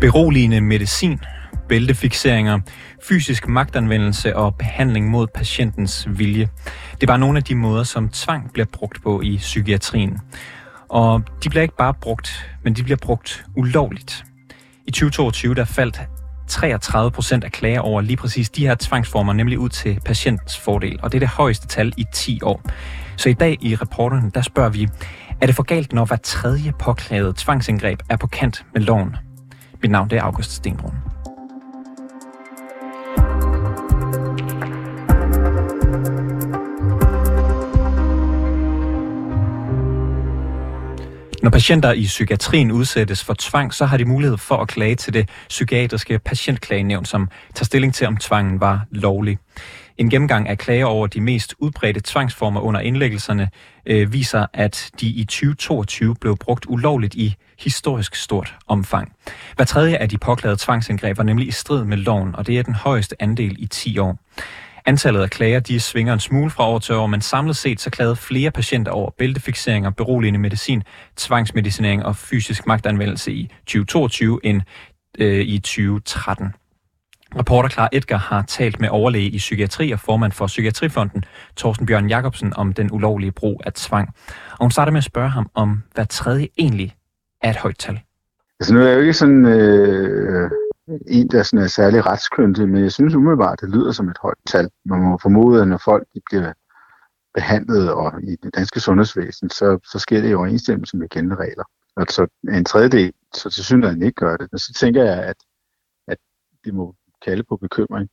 Beroligende medicin, bæltefixeringer, fysisk magtanvendelse og behandling mod patientens vilje. Det var nogle af de måder, som tvang bliver brugt på i psykiatrien. Og de bliver ikke bare brugt, men de bliver brugt ulovligt. I 2022 der faldt 33 procent af klager over lige præcis de her tvangsformer, nemlig ud til patientens fordel. Og det er det højeste tal i 10 år. Så i dag i rapporten, der spørger vi, er det for galt, når hver tredje påklaget tvangsindgreb er på kant med loven? Mit navn det er August Stenbrun. Når patienter i psykiatrien udsættes for tvang, så har de mulighed for at klage til det psykiatriske patientklagenævn, som tager stilling til, om tvangen var lovlig. En gennemgang af klager over de mest udbredte tvangsformer under indlæggelserne øh, viser, at de i 2022 blev brugt ulovligt i historisk stort omfang. Hver tredje af de påklagede tvangsindgreb var nemlig i strid med loven, og det er den højeste andel i 10 år. Antallet af klager de svinger en smule fra år til år, men samlet set så klagede flere patienter over bæltefixeringer, beroligende medicin, tvangsmedicinering og fysisk magtanvendelse i 2022 end øh, i 2013. Reporter Clara Edgar har talt med overlæge i psykiatri og formand for Psykiatrifonden, Thorsten Bjørn Jacobsen, om den ulovlige brug af tvang. Og hun starter med at spørge ham, om hvad tredje egentlig er et højt tal. Altså nu er jeg jo ikke sådan øh, en, der sådan er særlig retskyndig, men jeg synes umiddelbart, det lyder som et højt tal. Man må formode, at når folk de bliver behandlet og i det danske sundhedsvæsen, så, så sker det i overensstemmelse med kendte regler. Altså en tredjedel, så til synligheden ikke gør det. Og så tænker jeg, at, at det må kalde på bekymring.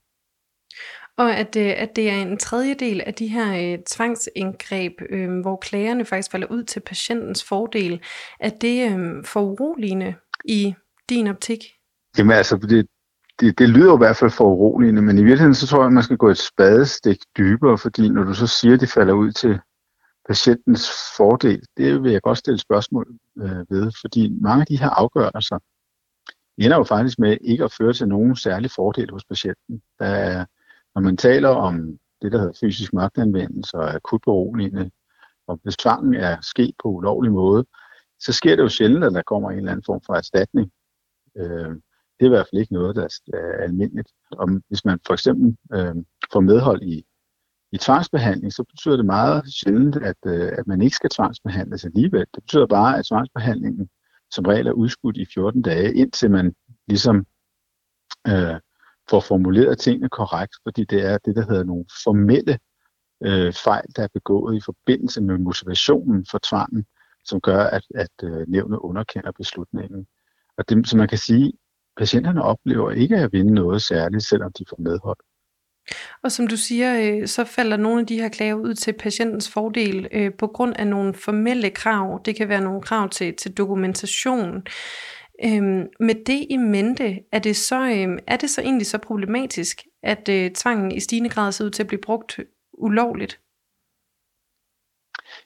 Og at, øh, at det er en tredjedel af de her øh, tvangsindgreb, øh, hvor klagerne faktisk falder ud til patientens fordel, at det øh, for uroligende i din optik? Jamen altså, det, det, det lyder jo i hvert fald for uroligende, men i virkeligheden så tror jeg, at man skal gå et spadestik dybere, fordi når du så siger, at det falder ud til patientens fordel, det vil jeg godt stille spørgsmål øh, ved, fordi mange af de her afgørelser ender jo faktisk med ikke at føre til nogen særlig fordel hos patienten. Der er, når man taler om det, der hedder fysisk magtanvendelse og akut beroligende, og hvis tvangen er sket på ulovlig måde, så sker det jo sjældent, at der kommer en eller anden form for erstatning. Øh, det er i hvert fald ikke noget, der er almindeligt. Og hvis man for eksempel øh, får medhold i, i tvangsbehandling, så betyder det meget sjældent, at, øh, at man ikke skal tvangsbehandles alligevel. Det betyder bare, at tvangsbehandlingen som regel er udskudt i 14 dage, indtil man ligesom øh, får formuleret tingene korrekt, fordi det er det, der hedder nogle formelle øh, fejl, der er begået i forbindelse med motivationen for tvangen, som gør, at, at øh, nævnet underkender beslutningen. Og det, så man kan sige, patienterne oplever ikke at vinde noget særligt, selvom de får medhold. Og som du siger, øh, så falder nogle af de her klager ud til patientens fordel øh, på grund af nogle formelle krav. Det kan være nogle krav til, til dokumentation. Øhm, med det i mente, er det, så, øhm, er det så egentlig så problematisk, at øh, tvangen i stigende grad ser ud til at blive brugt ulovligt?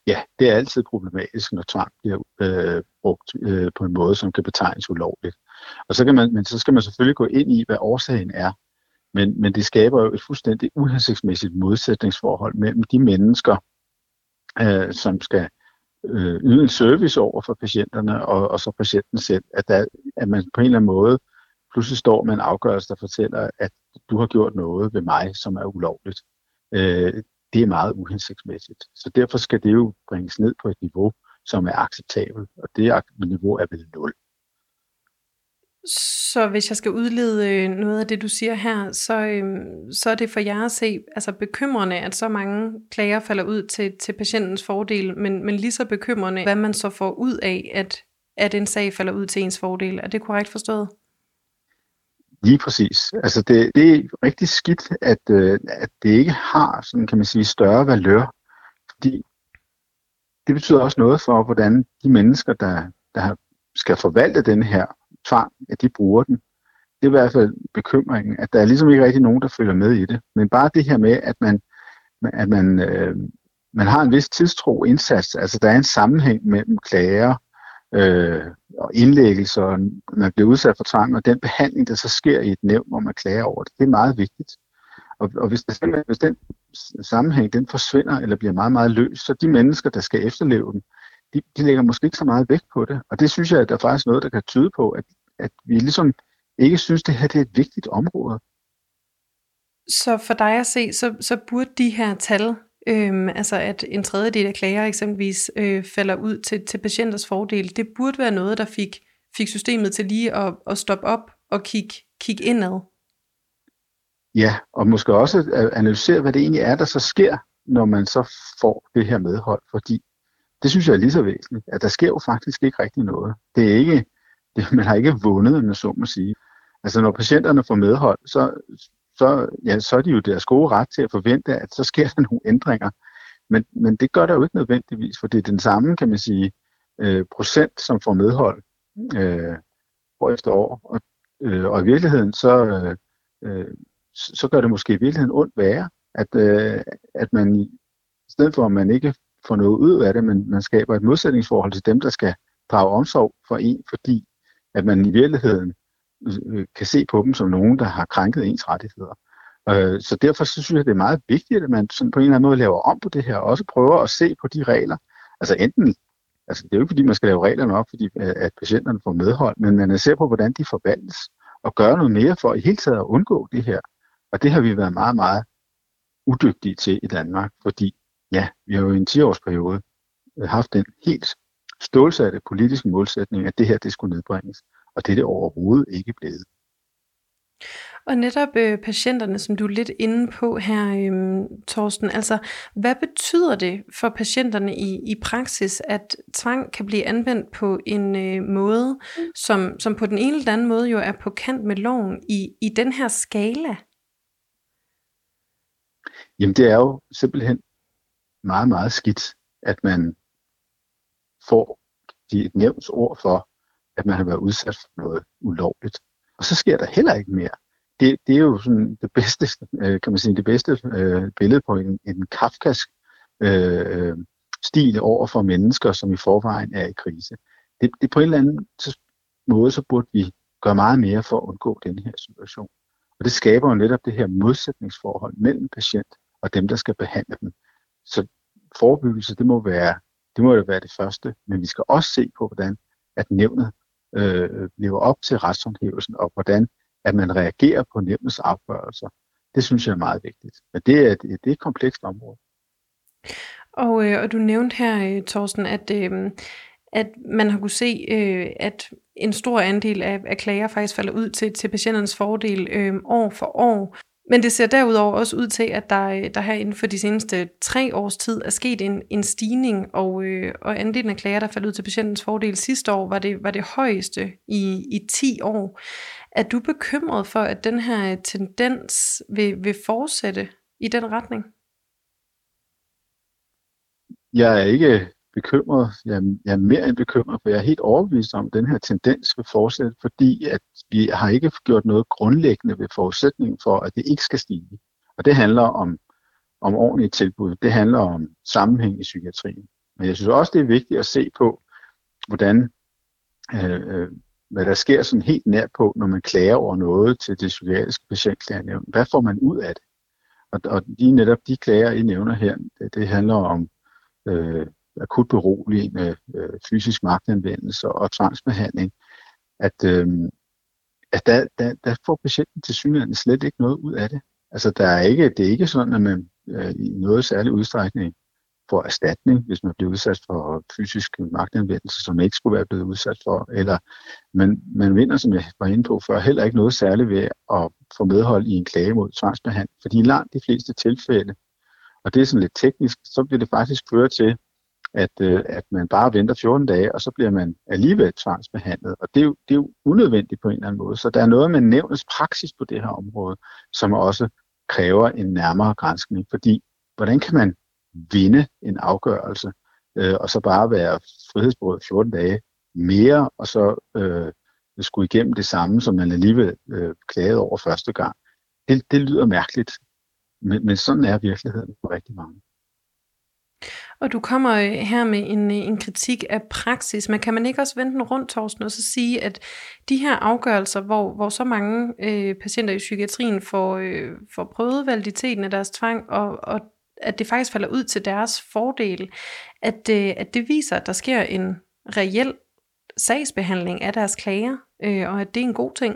Ja, det er altid problematisk, når tvang bliver øh, brugt øh, på en måde, som kan betegnes ulovligt. Og så, kan man, men så skal man selvfølgelig gå ind i, hvad årsagen er. Men, men det skaber jo et fuldstændig uhensigtsmæssigt modsætningsforhold mellem de mennesker, øh, som skal øh, yde en service over for patienterne, og, og så patienten selv, at, der, at man på en eller anden måde pludselig står med en afgørelse, der fortæller, at du har gjort noget ved mig, som er ulovligt. Øh, det er meget uhensigtsmæssigt. Så derfor skal det jo bringes ned på et niveau, som er acceptabelt, og det niveau er vel 0. Så hvis jeg skal udlede øh, noget af det, du siger her, så, øhm, så er det for jer at se altså bekymrende, at så mange klager falder ud til, til patientens fordel, men, men lige så bekymrende, hvad man så får ud af, at, at en sag falder ud til ens fordel. Er det korrekt forstået? Lige præcis. Altså det, det er rigtig skidt, at, øh, at det ikke har, sådan kan man sige, større valør. Fordi det betyder også noget for, hvordan de mennesker, der, der skal forvalte den her tvang, at de bruger den. Det er i hvert fald bekymringen, at der er ligesom ikke rigtig nogen, der følger med i det. Men bare det her med, at man, at man, øh, man har en vis tidstro indsats, altså der er en sammenhæng mellem klager øh, og indlæggelser, man bliver udsat for tvang, og den behandling, der så sker i et nævn, hvor man klager over det, det er meget vigtigt. Og, og hvis, der, hvis den sammenhæng den forsvinder eller bliver meget, meget løs, så de mennesker, der skal efterleve den, de, de lægger måske ikke så meget vægt på det. Og det synes jeg, at der er faktisk noget, der kan tyde på, at, at vi ligesom ikke synes, det her det er et vigtigt område. Så for dig at se, så, så burde de her tal, øhm, altså at en tredjedel af klager eksempelvis øh, falder ud til, til patienters fordel, det burde være noget, der fik, fik systemet til lige at, at stoppe op og kigge kig indad. Ja, og måske også analysere, hvad det egentlig er, der så sker, når man så får det her medhold, fordi det synes jeg er lige så væsentligt, at der sker jo faktisk ikke rigtig noget. Det er ikke, det, man har ikke vundet, man så må sige. Altså når patienterne får medhold, så, så, ja, så er de jo deres gode ret til at forvente, at så sker der nogle ændringer. Men, men det gør der jo ikke nødvendigvis, for det er den samme, kan man sige, øh, procent, som får medhold øh, år efter år. Og, øh, og i virkeligheden, så, øh så gør det måske i virkeligheden ondt værre, at, øh, at man i stedet for, at man ikke får noget ud af det, men man skaber et modsætningsforhold til dem, der skal drage omsorg for en, fordi at man i virkeligheden øh, øh, kan se på dem som nogen, der har krænket ens rettigheder. Øh, så derfor så synes jeg, det er meget vigtigt, at man sådan på en eller anden måde laver om på det her, og også prøver at se på de regler. Altså enten, altså det er jo ikke fordi, man skal lave reglerne op, fordi øh, at patienterne får medhold, men man ser på, hvordan de forvaltes, og gøre noget mere for i hele taget at undgå det her. Og det har vi været meget, meget udygtige til i Danmark, fordi ja, vi har jo i en 10-årsperiode haft den helt stålsatte politiske målsætning, at det her det skulle nedbringes. Og det er det overhovedet ikke blevet. Og netop øh, patienterne, som du er lidt inde på her, øh, Torsten, altså hvad betyder det for patienterne i, i praksis, at tvang kan blive anvendt på en øh, måde, som, som på den ene eller anden måde jo er på kant med loven i, i den her skala? Jamen det er jo simpelthen meget, meget skidt, at man får et nævns ord for, at man har været udsat for noget ulovligt. Og så sker der heller ikke mere. Det, det er jo sådan det bedste, øh, kan man sige, det bedste øh, billede på en, en kafkask øh, stil over for mennesker, som i forvejen er i krise. Det, det på en eller anden måde, så burde vi gøre meget mere for at undgå den her situation. Og det skaber jo netop det her modsætningsforhold mellem patient og dem, der skal behandle dem. Så forebyggelse, det må være det, må jo være det første, men vi skal også se på, hvordan at nævnet øh, lever op til retshåndhævelsen, og hvordan at man reagerer på nævnets afgørelser. Det synes jeg er meget vigtigt. Men det er, det er et komplekst område. Og, øh, og du nævnte her, øh, Thorsten, at, øh, at man har kunne se, øh, at en stor andel af, af klager faktisk falder ud til, til patienternes fordel øh, år for år. Men det ser derudover også ud til, at der, øh, der her inden for de seneste tre års tid er sket en, en stigning, og, øh, og andelen af klager, der faldt ud til patientens fordel sidste år, var det, var det højeste i, i 10 år. Er du bekymret for, at den her øh, tendens vil, vil fortsætte i den retning? Jeg er ikke bekymret. Jeg er, jeg er mere end bekymret, for jeg er helt overbevist om, at den her tendens vil fortsætte, fordi at vi har ikke gjort noget grundlæggende ved forudsætningen for, at det ikke skal stige. Og det handler om, om ordentlige tilbud. Det handler om sammenhæng i psykiatrien. Men jeg synes også, det er vigtigt at se på, hvordan, øh, øh hvad der sker sådan helt nær på, når man klager over noget til det psykiatriske patientklagenævn. Hvad får man ud af det? Og, og lige netop de klager, I nævner her, det, det handler om øh, akut beroligende, øh, fysisk magtanvendelse og tvangsbehandling, at, øh, at der, der, der får patienten til synligheden slet ikke noget ud af det. Altså der er ikke, det er ikke sådan, at man øh, i noget særlig udstrækning får erstatning, hvis man bliver udsat for fysisk magtanvendelse, som man ikke skulle være blevet udsat for. Eller man, man vinder, som jeg var inde på før, heller ikke noget særligt ved at få medhold i en klage mod tvangsbehandling. Fordi i langt de fleste tilfælde, og det er sådan lidt teknisk, så bliver det faktisk føre til, at, øh, at man bare venter 14 dage, og så bliver man alligevel tvangsbehandlet. Og det er, jo, det er jo unødvendigt på en eller anden måde. Så der er noget med nævnets praksis på det her område, som også kræver en nærmere grænskning. Fordi hvordan kan man vinde en afgørelse, øh, og så bare være frihedsberøvet 14 dage mere, og så øh, skulle igennem det samme, som man alligevel øh, klagede over første gang. Det, det lyder mærkeligt, men, men sådan er virkeligheden for rigtig mange. Og du kommer øh, her med en, øh, en kritik af praksis, men kan man ikke også vende den rundt, Torsten, og så sige, at de her afgørelser, hvor, hvor så mange øh, patienter i psykiatrien får, øh, får prøvet validiteten af deres tvang, og, og at det faktisk falder ud til deres fordel, at, øh, at det viser, at der sker en reel sagsbehandling af deres klager, øh, og at det er en god ting?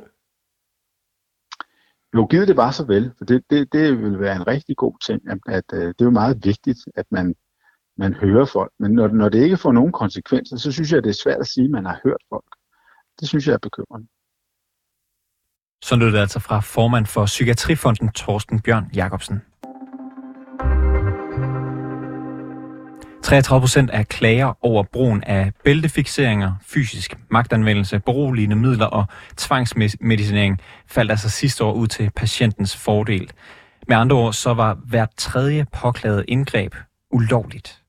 jo, givet det bare så vel, for det, det, det vil være en rigtig god ting, at, at at det er jo meget vigtigt, at man, man hører folk. Men når, når det ikke får nogen konsekvenser, så synes jeg, det er svært at sige, at man har hørt folk. Det synes jeg er bekymrende. Så lød det altså fra formand for Psykiatrifonden, Torsten Bjørn Jacobsen. 33 procent af klager over brugen af bæltefixeringer, fysisk magtanvendelse, beroligende midler og tvangsmedicinering faldt altså sidste år ud til patientens fordel. Med andre ord, så var hvert tredje påklaget indgreb ulovligt.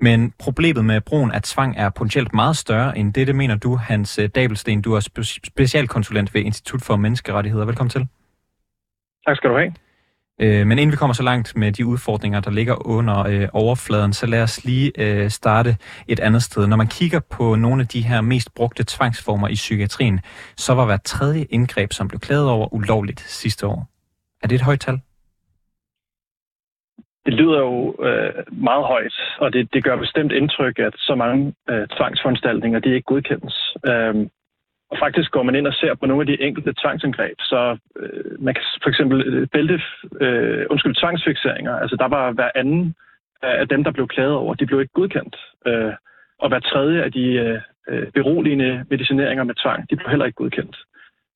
Men problemet med brugen af tvang er potentielt meget større end det, det mener du, Hans Dabelsten. Du er specialkonsulent ved Institut for Menneskerettigheder. Velkommen til. Tak skal du have. Øh, men inden vi kommer så langt med de udfordringer, der ligger under øh, overfladen, så lad os lige øh, starte et andet sted. Når man kigger på nogle af de her mest brugte tvangsformer i psykiatrien, så var hver tredje indgreb, som blev klaget over, ulovligt sidste år. Er det et højt tal? Det lyder jo øh, meget højt, og det, det gør bestemt indtryk, at så mange øh, tvangsforanstaltninger, de ikke godkendes. Øh, og faktisk går man ind og ser på nogle af de enkelte tvangsindgreb, så øh, man kan for eksempel øh, bælte, øh, undskyld, tvangsfixeringer, altså der var hver anden øh, af dem, der blev klaget over, de blev ikke godkendt. Øh, og hver tredje af de øh, øh, beroligende medicineringer med tvang, de blev heller ikke godkendt.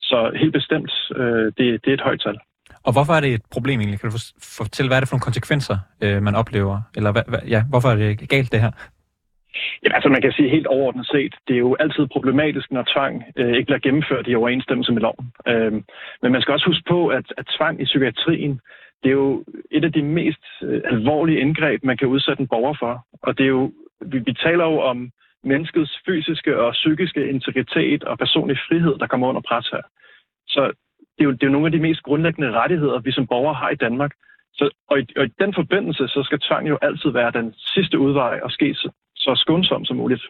Så helt bestemt, øh, det, det er et højt tal. Og hvorfor er det et problem egentlig? Kan du fortælle, hvad er det for nogle konsekvenser, øh, man oplever? Eller hvad, hvad, ja, hvorfor er det galt det her? Ja, altså man kan sige helt overordnet set, det er jo altid problematisk, når tvang øh, ikke bliver gennemført i overensstemmelse med loven. Øh, men man skal også huske på, at, at tvang i psykiatrien, det er jo et af de mest øh, alvorlige indgreb, man kan udsætte en borger for. Og det er jo, vi, vi taler jo om menneskets fysiske og psykiske integritet og personlig frihed, der kommer under pres her. Så det er, jo, det er jo nogle af de mest grundlæggende rettigheder, vi som borgere har i Danmark. Så, og, i, og i den forbindelse, så skal tvang jo altid være den sidste udvej og ske så skånsomt som muligt.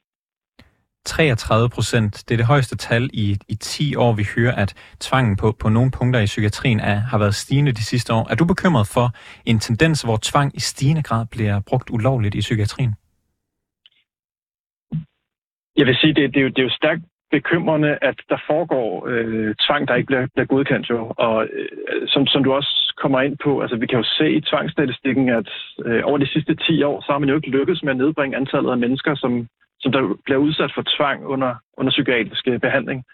33 procent, det er det højeste tal i, i 10 år. Vi hører, at tvangen på, på nogle punkter i psykiatrien er, har været stigende de sidste år. Er du bekymret for en tendens, hvor tvang i stigende grad bliver brugt ulovligt i psykiatrien? Jeg vil sige, det, det, er, jo, det er jo stærkt bekymrende, at der foregår øh, tvang, der ikke bliver, bliver godkendt jo. Og øh, som, som du også kommer ind på, altså vi kan jo se i tvangsstatistikken, at øh, over de sidste 10 år, så har man jo ikke lykkedes med at nedbringe antallet af mennesker, som, som der bliver udsat for tvang under, under psykiatrisk øh, behandling.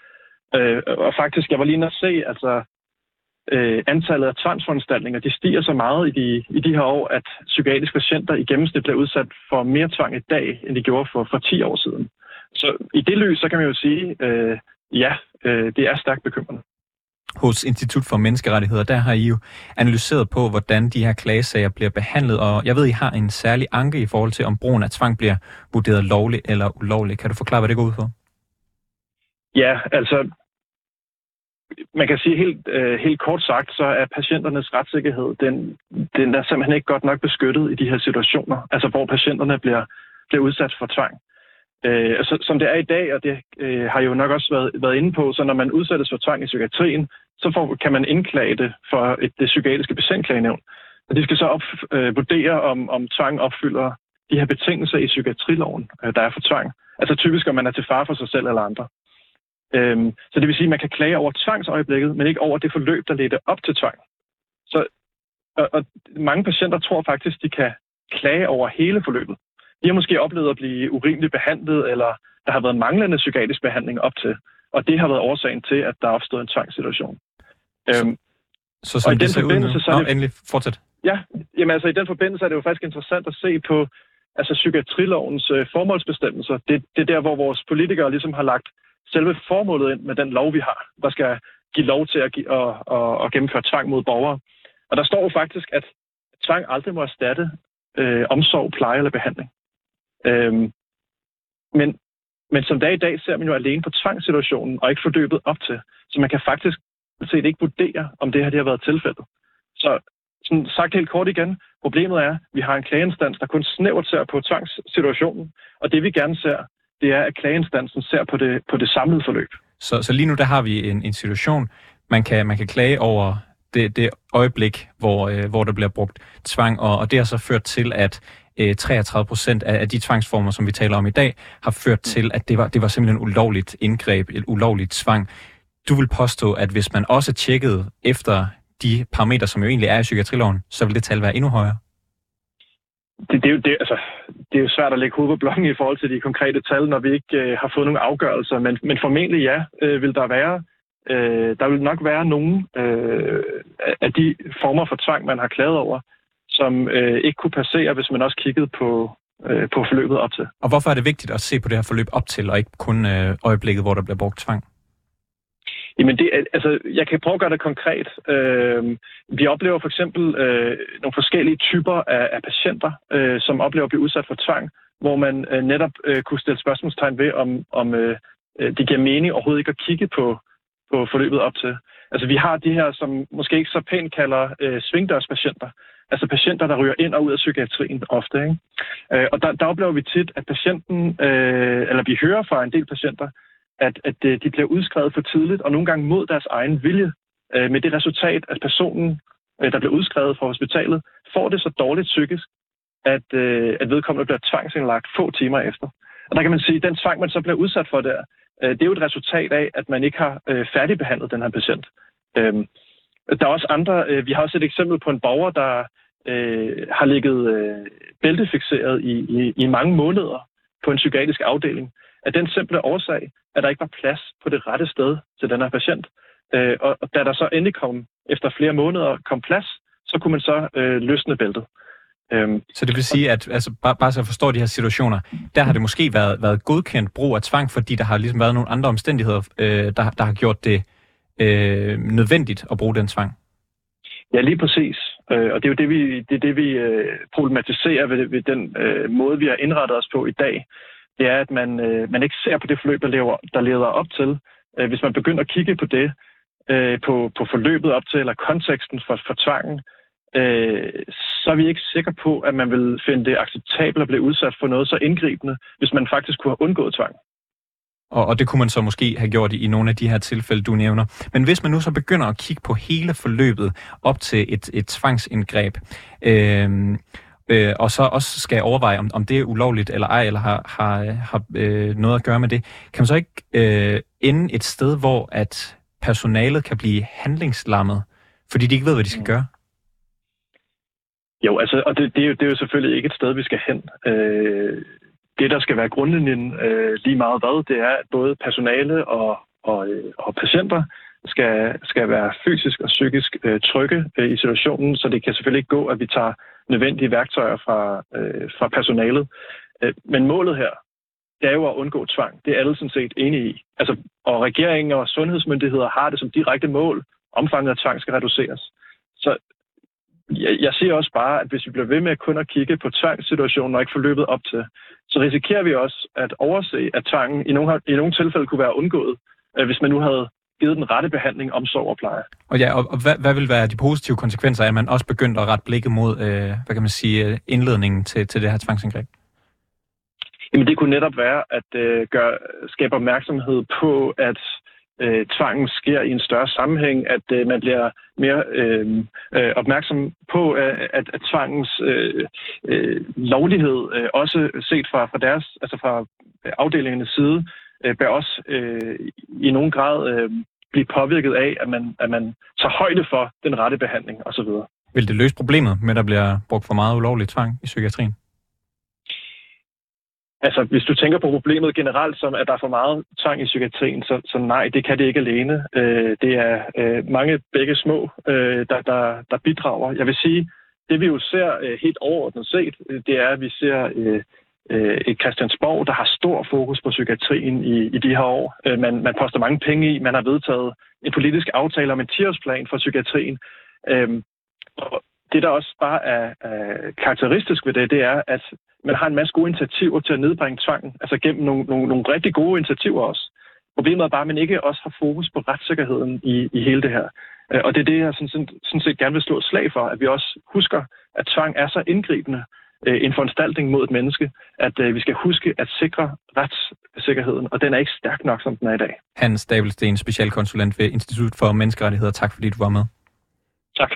Øh, og faktisk, jeg var lige inde at se, altså øh, antallet af tvangsforanstaltninger, de stiger så meget i de, i de her år, at psykiatriske patienter i gennemsnit bliver udsat for mere tvang i dag, end de gjorde for, for 10 år siden. Så i det lys, så kan man jo sige, øh, ja, øh, det er stærkt bekymrende. Hos Institut for Menneskerettigheder, der har I jo analyseret på, hvordan de her klagesager bliver behandlet, og jeg ved, I har en særlig anke i forhold til, om brugen af tvang bliver vurderet lovlig eller ulovlig. Kan du forklare, hvad det går ud på? Ja, altså, man kan sige helt, øh, helt kort sagt, så er patienternes retssikkerhed, den, den er simpelthen ikke godt nok beskyttet i de her situationer, altså hvor patienterne bliver, bliver udsat for tvang. Øh, så, som det er i dag, og det øh, har jo nok også været, været inde på, så når man udsættes for tvang i psykiatrien, så får, kan man indklage det for et, det psykiatriske patientklagenævn. Og de skal så op, øh, vurdere, om, om tvang opfylder de her betingelser i psykiatriloven, øh, der er for tvang. Altså typisk, om man er til far for sig selv eller andre. Øhm, så det vil sige, at man kan klage over tvangsøjeblikket, men ikke over det forløb, der ledte op til tvang. Så, og, og mange patienter tror faktisk, de kan klage over hele forløbet. De har måske oplevet at blive urimeligt behandlet, eller der har været manglende psykiatrisk behandling op til. Og det har været årsagen til, at der er opstået en tvangssituation. Så, øhm, så som og i den forbindelse, så er det, endelig, fortsæt. Ja, jamen altså i den forbindelse er det jo faktisk interessant at se på altså psykiatrilovens øh, formålsbestemmelser. Det, det er der, hvor vores politikere ligesom har lagt selve formålet ind med den lov, vi har, der skal give lov til at, give, at, at, at gennemføre tvang mod borgere. Og der står jo faktisk, at tvang aldrig må erstatte øh, omsorg, pleje eller behandling. Øhm, men, men som dag i dag ser man jo alene på tvangssituationen og ikke forløbet op til. Så man kan faktisk set ikke vurdere, om det her det har været tilfældet. Så sådan sagt helt kort igen, problemet er, at vi har en klageinstans, der kun snævert ser på tvangssituationen, og det vi gerne ser, det er, at klageinstansen ser på det, på det samlede forløb. Så, så lige nu der har vi en, en situation, man kan, man kan klage over det, det øjeblik, hvor, øh, hvor der bliver brugt tvang, og, og det har så ført til, at 33 øh, procent af, af de tvangsformer, som vi taler om i dag, har ført mm. til, at det var, det var simpelthen ulovligt indgreb, et ulovligt tvang. Du vil påstå, at hvis man også tjekkede efter de parametre, som jo egentlig er i psykiatriloven, så vil det tal være endnu højere? Det, det, er jo, det, altså, det er jo svært at lægge hovedet på blokken i forhold til de konkrete tal, når vi ikke øh, har fået nogle afgørelser, men, men formentlig ja, øh, vil der være. Øh, der vil nok være nogle øh, af de former for tvang, man har klaget over, som øh, ikke kunne passere, hvis man også kiggede på, øh, på forløbet op til. Og hvorfor er det vigtigt at se på det her forløb op til, og ikke kun øh, øjeblikket, hvor der bliver brugt tvang? Jamen, det, altså, jeg kan prøve at gøre det konkret. Øh, vi oplever for eksempel øh, nogle forskellige typer af, af patienter, øh, som oplever at blive udsat for tvang, hvor man øh, netop øh, kunne stille spørgsmålstegn ved, om, om øh, det giver mening overhovedet ikke at kigge på, på forløbet op til. Altså, vi har de her, som måske ikke så pænt kalder øh, svingdørspatienter, altså patienter, der ryger ind og ud af psykiatrien ofte. Ikke? Øh, og der, der oplever vi tit, at patienten, øh, eller vi hører fra en del patienter, at, at øh, de bliver udskrevet for tidligt, og nogle gange mod deres egen vilje, øh, med det resultat, at personen, øh, der bliver udskrevet fra hospitalet, får det så dårligt psykisk, at, øh, at vedkommende bliver tvangsindlagt få timer efter. Og der kan man sige, at den tvang, man så bliver udsat for der, øh, det er jo et resultat af, at man ikke har øh, færdigbehandlet den her patient. Øh, der er også andre, øh, vi har også et eksempel på en borger, der øh, har ligget øh, bæltefixeret i, i, i mange måneder på en psykiatrisk afdeling, af den simple årsag, at der ikke var plads på det rette sted til den her patient. Øh, og, da der så endelig kom, efter flere måneder, kom plads, så kunne man så øh, løsne bæltet. Øhm, så det vil sige, at altså, bare, bare så jeg forstår de her situationer, der har det måske været, været godkendt brug af tvang, fordi der har ligesom været nogle andre omstændigheder, øh, der, der har gjort det øh, nødvendigt at bruge den tvang. Ja, lige præcis. Øh, og det er jo det, vi, det, er det, vi øh, problematiserer ved, ved den øh, måde, vi har indrettet os på i dag. Det er, at man, øh, man ikke ser på det forløb, der, lever, der leder op til. Øh, hvis man begynder at kigge på det, øh, på, på forløbet op til, eller konteksten for, for tvangen, øh, så er vi ikke sikre på, at man vil finde det acceptabelt at blive udsat for noget så indgribende, hvis man faktisk kunne have undgået tvang. Og, og det kunne man så måske have gjort i, i nogle af de her tilfælde, du nævner. Men hvis man nu så begynder at kigge på hele forløbet op til et, et tvangsindgreb, øh, øh, og så også skal overveje, om, om det er ulovligt eller ej, eller har, har, har øh, noget at gøre med det, kan man så ikke øh, ende et sted, hvor at personalet kan blive handlingslammet, fordi de ikke ved, hvad de skal gøre? Jo, altså, og det, det, er jo, det er jo selvfølgelig ikke et sted, vi skal hen. Øh, det, der skal være grundlinjen øh, lige meget hvad, det er, at både personale og, og, øh, og patienter skal, skal være fysisk og psykisk øh, trygge øh, i situationen, så det kan selvfølgelig ikke gå, at vi tager nødvendige værktøjer fra, øh, fra personalet. Øh, men målet her, det er jo at undgå tvang. Det er alle sådan set enige i. Altså, og regeringen og sundhedsmyndigheder har det som direkte mål. Omfanget af tvang skal reduceres. Så jeg, jeg siger også bare, at hvis vi bliver ved med kun at kigge på tvangssituationen og ikke forløbet op til, så risikerer vi også at overse, at tvangen i nogle, i nogle tilfælde kunne være undgået, øh, hvis man nu havde givet den rette behandling, omsorg og pleje. Og ja, og, og hvad, hvad vil være de positive konsekvenser af, at man også begyndte at rette blikket mod, øh, hvad kan man sige, indledningen til, til det her tvangsindgreb? Jamen det kunne netop være at øh, gøre, skabe opmærksomhed på, at øh, tvangen sker i en større sammenhæng, at øh, man bliver mere øh, øh, opmærksom på, at, at, at tvangens øh, øh, lovlighed, øh, også set fra, fra deres, altså fra afdelingernes side, øh, bør også øh, i nogen grad øh, blive påvirket af, at man, at man tager højde for den rette behandling osv. Vil det løse problemet med, at der bliver brugt for meget ulovlig tvang i psykiatrien? Altså, hvis du tænker på problemet generelt, som at der er for meget tvang i psykiatrien, så, så nej, det kan det ikke alene. Øh, det er øh, mange begge små, øh, der, der, der bidrager. Jeg vil sige, det vi jo ser øh, helt overordnet set, øh, det er, at vi ser øh, øh, et Christiansborg, der har stor fokus på psykiatrien i, i de her år. Øh, man, man poster mange penge i, man har vedtaget en politisk aftale om en 10-årsplan for psykiatrien. Øh, og det, der også bare er, er karakteristisk ved det, det er, at man har en masse gode initiativer til at nedbringe tvangen, altså gennem nogle, nogle, nogle rigtig gode initiativer også. Problemet er bare, at man ikke også har fokus på retssikkerheden i, i hele det her. Øh, og det er det, jeg sådan, sådan set gerne vil slå et slag for, at vi også husker, at tvang er så indgribende øh, en foranstaltning mod et menneske, at øh, vi skal huske at sikre retssikkerheden, og den er ikke stærk nok, som den er i dag. Hans Stabelsten, specialkonsulent ved Institut for Menneskerettigheder. Tak fordi du var med. Tak.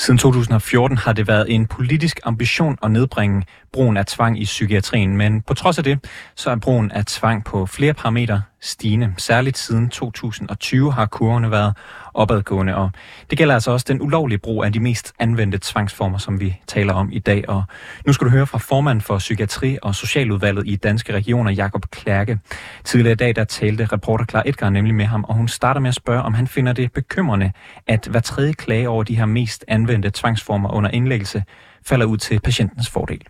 Siden 2014 har det været en politisk ambition at nedbringe brugen af tvang i psykiatrien, men på trods af det, så er brugen af tvang på flere parametre stigende. Særligt siden 2020 har kurvene været opadgående, og det gælder altså også den ulovlige brug af de mest anvendte tvangsformer, som vi taler om i dag. Og nu skal du høre fra formand for Psykiatri- og Socialudvalget i Danske Regioner, Jakob Klærke. Tidligere i dag, der talte reporter Klar Edgar nemlig med ham, og hun starter med at spørge, om han finder det bekymrende, at hver tredje klage over de her mest anvendte tvangsformer under indlæggelse falder ud til patientens fordel.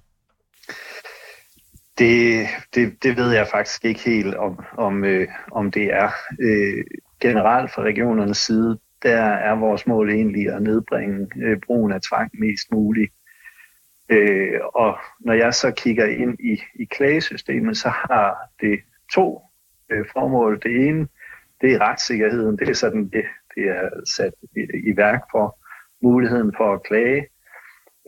Det, det, det ved jeg faktisk ikke helt, om, om, øh, om det er. Øh, generelt fra regionernes side, der er vores mål egentlig at nedbringe øh, brugen af tvang mest muligt. Øh, og når jeg så kigger ind i, i klagesystemet, så har det to øh, formål. Det ene, det er retssikkerheden. Det er sådan, det, det er sat i, i værk for muligheden for at klage.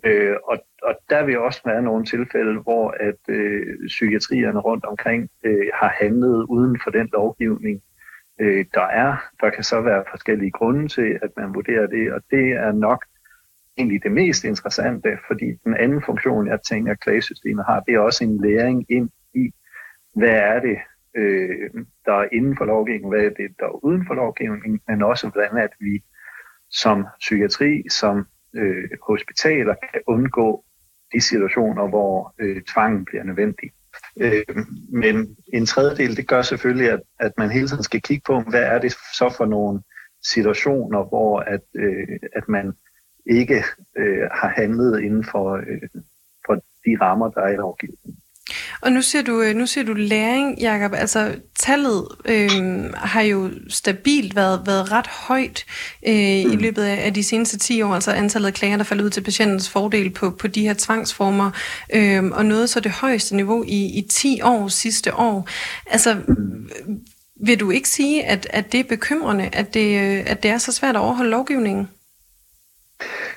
Øh, og, og der vil også være nogle tilfælde, hvor at øh, psykiatrierne rundt omkring øh, har handlet uden for den lovgivning, øh, der er. Der kan så være forskellige grunde til, at man vurderer det, og det er nok egentlig det mest interessante, fordi den anden funktion, jeg tænker, at klagesystemet har, det er også en læring ind i, hvad er det, øh, der er inden for lovgivningen, hvad er det, der er uden for lovgivningen, men også hvordan at vi som psykiatri, som øh, hospitaler kan undgå de situationer, hvor øh, tvangen bliver nødvendig. Øh, men en tredjedel, det gør selvfølgelig, at, at man hele tiden skal kigge på, hvad er det så for nogle situationer, hvor at, øh, at man ikke øh, har handlet inden for, øh, for de rammer, der er i lovgivningen. Og nu ser du, øh, nu ser du læring, Jacob. Altså, tallet øh, har jo stabilt været, været ret højt øh, mm. i løbet af, af de seneste 10 år. Altså antallet af klager, der falder ud til patientens fordel på, på de her tvangsformer. Øh, og noget så det højeste niveau i, i 10 år sidste år. Altså, vil du ikke sige, at, at det er bekymrende, at det, øh, at det er så svært at overholde lovgivningen?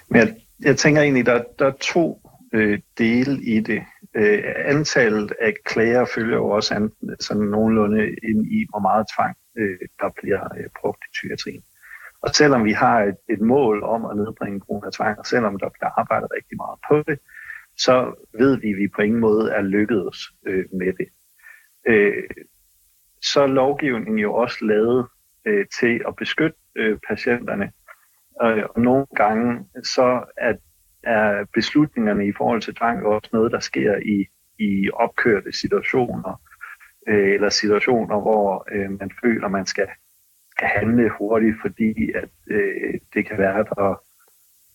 Men jeg, jeg tænker egentlig, der, der er to øh, dele i det. Øh, antallet af klager følger jo også an, sådan nogenlunde ind i, hvor meget tvang øh, der bliver øh, brugt i psykiatrien. Og selvom vi har et, et mål om at nedbringe brugen af tvang, og selvom der bliver arbejdet rigtig meget på det, så ved vi, at vi på ingen måde er lykkedes øh, med det. Øh, så er lovgivningen jo også lavet øh, til at beskytte øh, patienterne. Øh, og nogle gange så er er beslutningerne i forhold til tvang også noget, der sker i, i opkørte situationer, øh, eller situationer, hvor øh, man føler, man skal, skal handle hurtigt, fordi at øh, det kan være, at der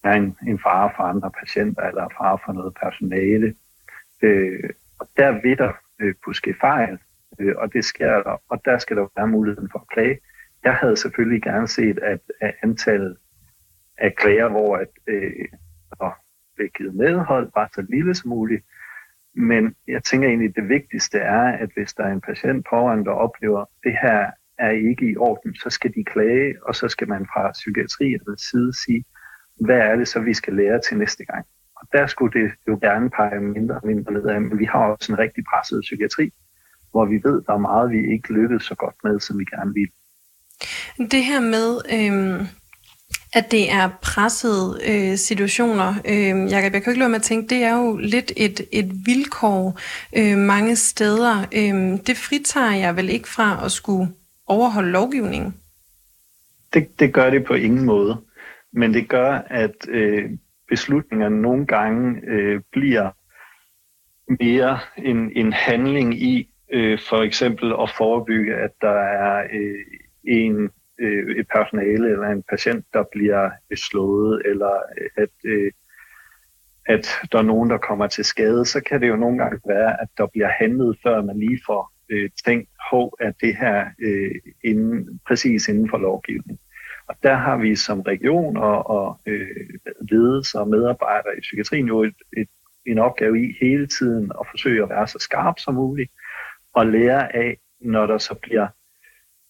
er en, en fare for andre patienter, eller fare for noget personale. Øh, og der vil der øh, kunne ske fejl, øh, og det sker der, og der skal der være muligheden for at klage. Jeg havde selvfølgelig gerne set, at, at antallet af klager, hvor at, øh, blev givet medhold, bare så lille som muligt. Men jeg tænker egentlig, at det vigtigste er, at hvis der er en patient pårørende, der oplever, at det her er ikke i orden, så skal de klage, og så skal man fra psykiatriens side sige, hvad er det så, vi skal lære til næste gang. Og der skulle det jo gerne pege mindre og mindre nedad, men vi har også en rigtig presset psykiatri, hvor vi ved, der er meget, vi ikke lykkedes så godt med, som vi gerne vil. Det her med, øh, at det er pressede øh, situationer. Øh, Jacob, jeg kan ikke lade med at tænke, det er jo lidt et, et vilkår øh, mange steder. Øh, det fritager jeg vel ikke fra at skulle overholde lovgivningen? Det, det gør det på ingen måde. Men det gør, at øh, beslutningerne nogle gange øh, bliver mere en, en handling i øh, for eksempel at forebygge, at der er øh, en øh, et personale eller en patient, der bliver slået, eller øh, at, øh, at der er nogen, der kommer til skade, så kan det jo nogle gange være, at der bliver handlet, før man lige får øh, tænkt, hov, at det her øh, inden, præcis inden for lovgivningen. Og der har vi som region og, og øh, ledelse og medarbejdere i psykiatrien jo et, et, en opgave i hele tiden at forsøge at være så skarp som muligt og lære af, når der så bliver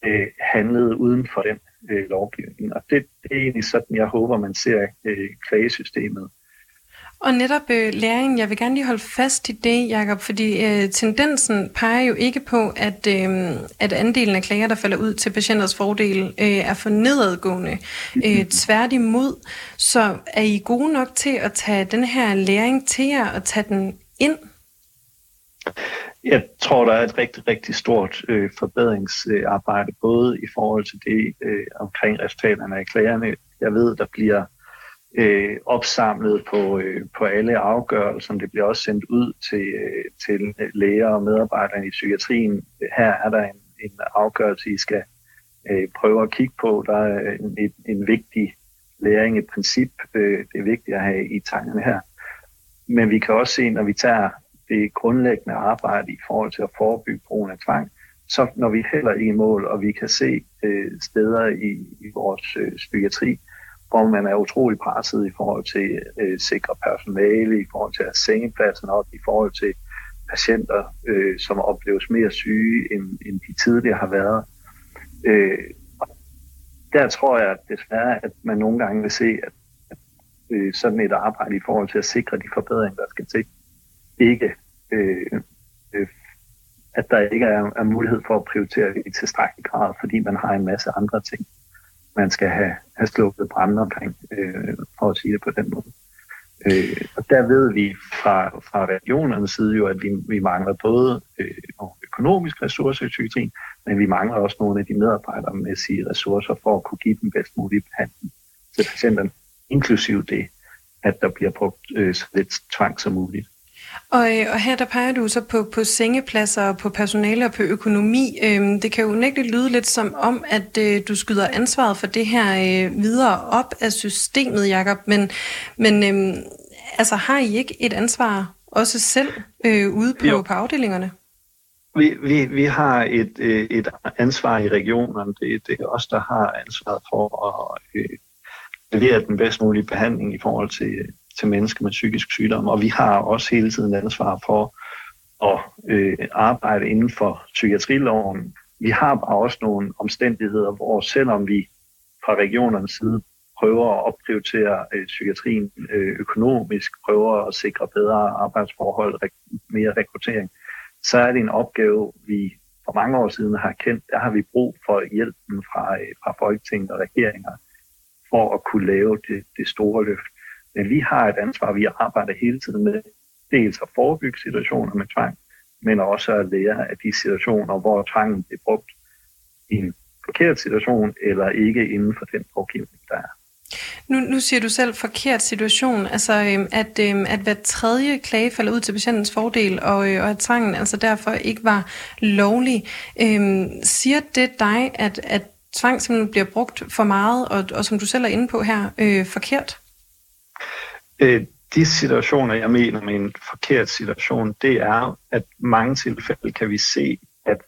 øh, handlede uden for den øh, lovgivning. Og det, det er egentlig sådan, jeg håber, man ser øh, klagesystemet. Og netop øh, læringen, jeg vil gerne lige holde fast i det, Jacob, fordi øh, tendensen peger jo ikke på, at, øh, at andelen af klager, der falder ud til patienters fordel, øh, er for nedadgående. Øh, tværtimod, så er I gode nok til at tage den her læring til jer og tage den ind? Jeg tror, der er et rigtig, rigtig stort øh, forbedringsarbejde, både i forhold til det øh, omkring resultaterne af klagerne. Jeg ved, der bliver øh, opsamlet på, øh, på alle afgørelser. Det bliver også sendt ud til, øh, til læger og medarbejdere i psykiatrien. Her er der en, en afgørelse, I skal øh, prøve at kigge på. Der er en, en, en vigtig læring, et princip. Øh, det er vigtigt at have i tankerne her. Men vi kan også se, når vi tager det grundlæggende arbejde i forhold til at forebygge brugen af tvang, så når vi heller ikke i mål, og vi kan se øh, steder i, i vores øh, psykiatri, hvor man er utrolig presset i forhold til øh, sikre personale, i forhold til at sengepladsen op, i forhold til patienter, øh, som opleves mere syge, end, end de tidligere har været. Øh, der tror jeg at desværre, at man nogle gange vil se, at, at øh, sådan et arbejde i forhold til at sikre de forbedringer, der skal til, ikke, øh, øh, at der ikke er, er mulighed for at prioritere i tilstrækkelig grad, fordi man har en masse andre ting, man skal have, have slukket branden omkring, øh, for at sige det på den måde. Øh, og der ved vi fra, fra regionernes side jo, at vi, vi mangler både øh, økonomiske ressourcer i psykiatrien, men vi mangler også nogle af de medarbejdermæssige ressourcer for at kunne give den bedst mulige behandling til patienterne, inklusiv det, at der bliver brugt øh, så lidt tvang som muligt. Og, øh, og her der peger du så på, på sengepladser, på personale og på økonomi. Øhm, det kan jo nægteligt lyde lidt som om, at øh, du skyder ansvaret for det her øh, videre op af systemet, Jakob. Men, men øh, altså, har I ikke et ansvar også selv øh, ude på, på afdelingerne? Vi, vi, vi har et, et ansvar i regionen. Det, det er os, der har ansvaret for at øh, levere den bedst mulige behandling i forhold til, til mennesker med psykisk sygdom. Og vi har også hele tiden ansvar for at øh, arbejde inden for psykiatriloven. Vi har bare også nogle omstændigheder, hvor selvom vi fra regionernes side prøver at opprioritere øh, psykiatrien øh, økonomisk, prøver at sikre bedre arbejdsforhold, rek- mere rekruttering, så er det en opgave, vi for mange år siden har kendt. Der har vi brug for hjælpen fra, øh, fra Folketinget og regeringer for at kunne lave det, det store løft. Men vi har et ansvar, vi arbejder hele tiden med, dels at forebygge situationer med tvang, men også at lære af de situationer, hvor tvangen bliver brugt i en forkert situation, eller ikke inden for den lovgivning, der er. Nu, nu siger du selv forkert situation, altså øhm, at, øhm, at hver tredje klage falder ud til patientens fordel, og, øh, og at tvangen altså derfor ikke var lovlig. Øhm, siger det dig, at, at tvang simpelthen bliver brugt for meget, og, og som du selv er inde på her, øh, forkert? Øh, de situationer, jeg mener med en forkert situation, det er, at mange tilfælde kan vi se, at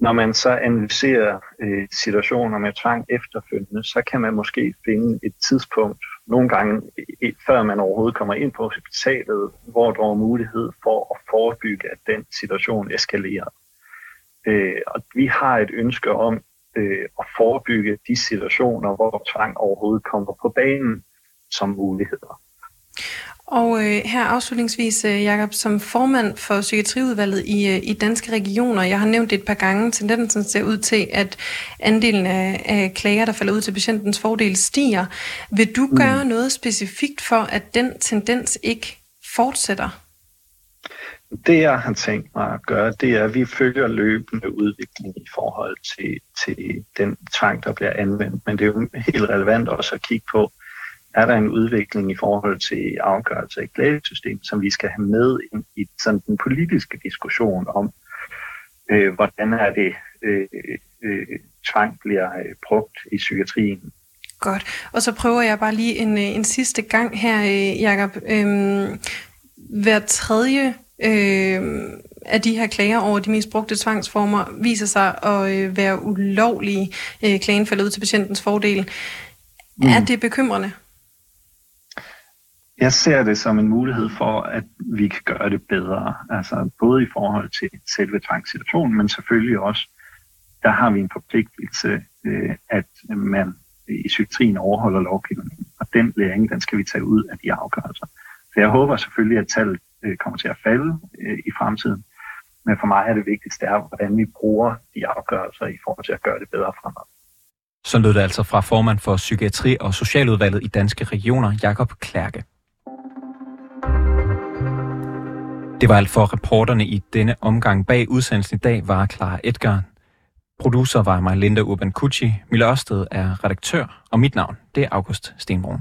når man så analyserer øh, situationer med tvang efterfølgende, så kan man måske finde et tidspunkt, nogle gange før man overhovedet kommer ind på hospitalet, hvor der er mulighed for at forebygge, at den situation eskalerer. Øh, og vi har et ønske om øh, at forebygge de situationer, hvor tvang overhovedet kommer på banen som muligheder. Og øh, her afslutningsvis, øh, Jakob, som formand for Psykiatriudvalget i, øh, i Danske Regioner, jeg har nævnt det et par gange, tendensen ser ud til, at andelen af, af klager, der falder ud til patientens fordel, stiger. Vil du mm. gøre mm. noget specifikt for, at den tendens ikke fortsætter? Det, jeg har tænkt mig at gøre, det er, at vi følger løbende udvikling i forhold til, til den tvang, der bliver anvendt. Men det er jo helt relevant også at kigge på, er der en udvikling i forhold til afgørelse af klagesystem, som vi skal have med ind i sådan den politiske diskussion om, øh, hvordan er det, øh, øh, tvang bliver øh, brugt i psykiatrien. Godt. Og så prøver jeg bare lige en, øh, en sidste gang her, øh, Jacob. Øhm, hver tredje øh, af de her klager over de mest brugte tvangsformer viser sig at øh, være ulovlige. Øh, klagen falder ud til patientens fordel. Mm. Er det bekymrende? Jeg ser det som en mulighed for, at vi kan gøre det bedre. Altså både i forhold til selve tvangssituationen, men selvfølgelig også, der har vi en forpligtelse, øh, at man i psykiatrien overholder lovgivningen. Og den læring, den skal vi tage ud af de afgørelser. Så jeg håber selvfølgelig, at tallet øh, kommer til at falde øh, i fremtiden. Men for mig er det vigtigste, er, hvordan vi bruger de afgørelser i forhold til at gøre det bedre fremad. Så lød det altså fra formand for Psykiatri- og Socialudvalget i Danske Regioner, Jakob Klærke. Det var alt for reporterne i denne omgang. Bag udsendelsen i dag var Clara Edgar. Producer var mig Linda Urban Kucci. Mille Ørsted er redaktør, og mit navn det er August Stenbrun.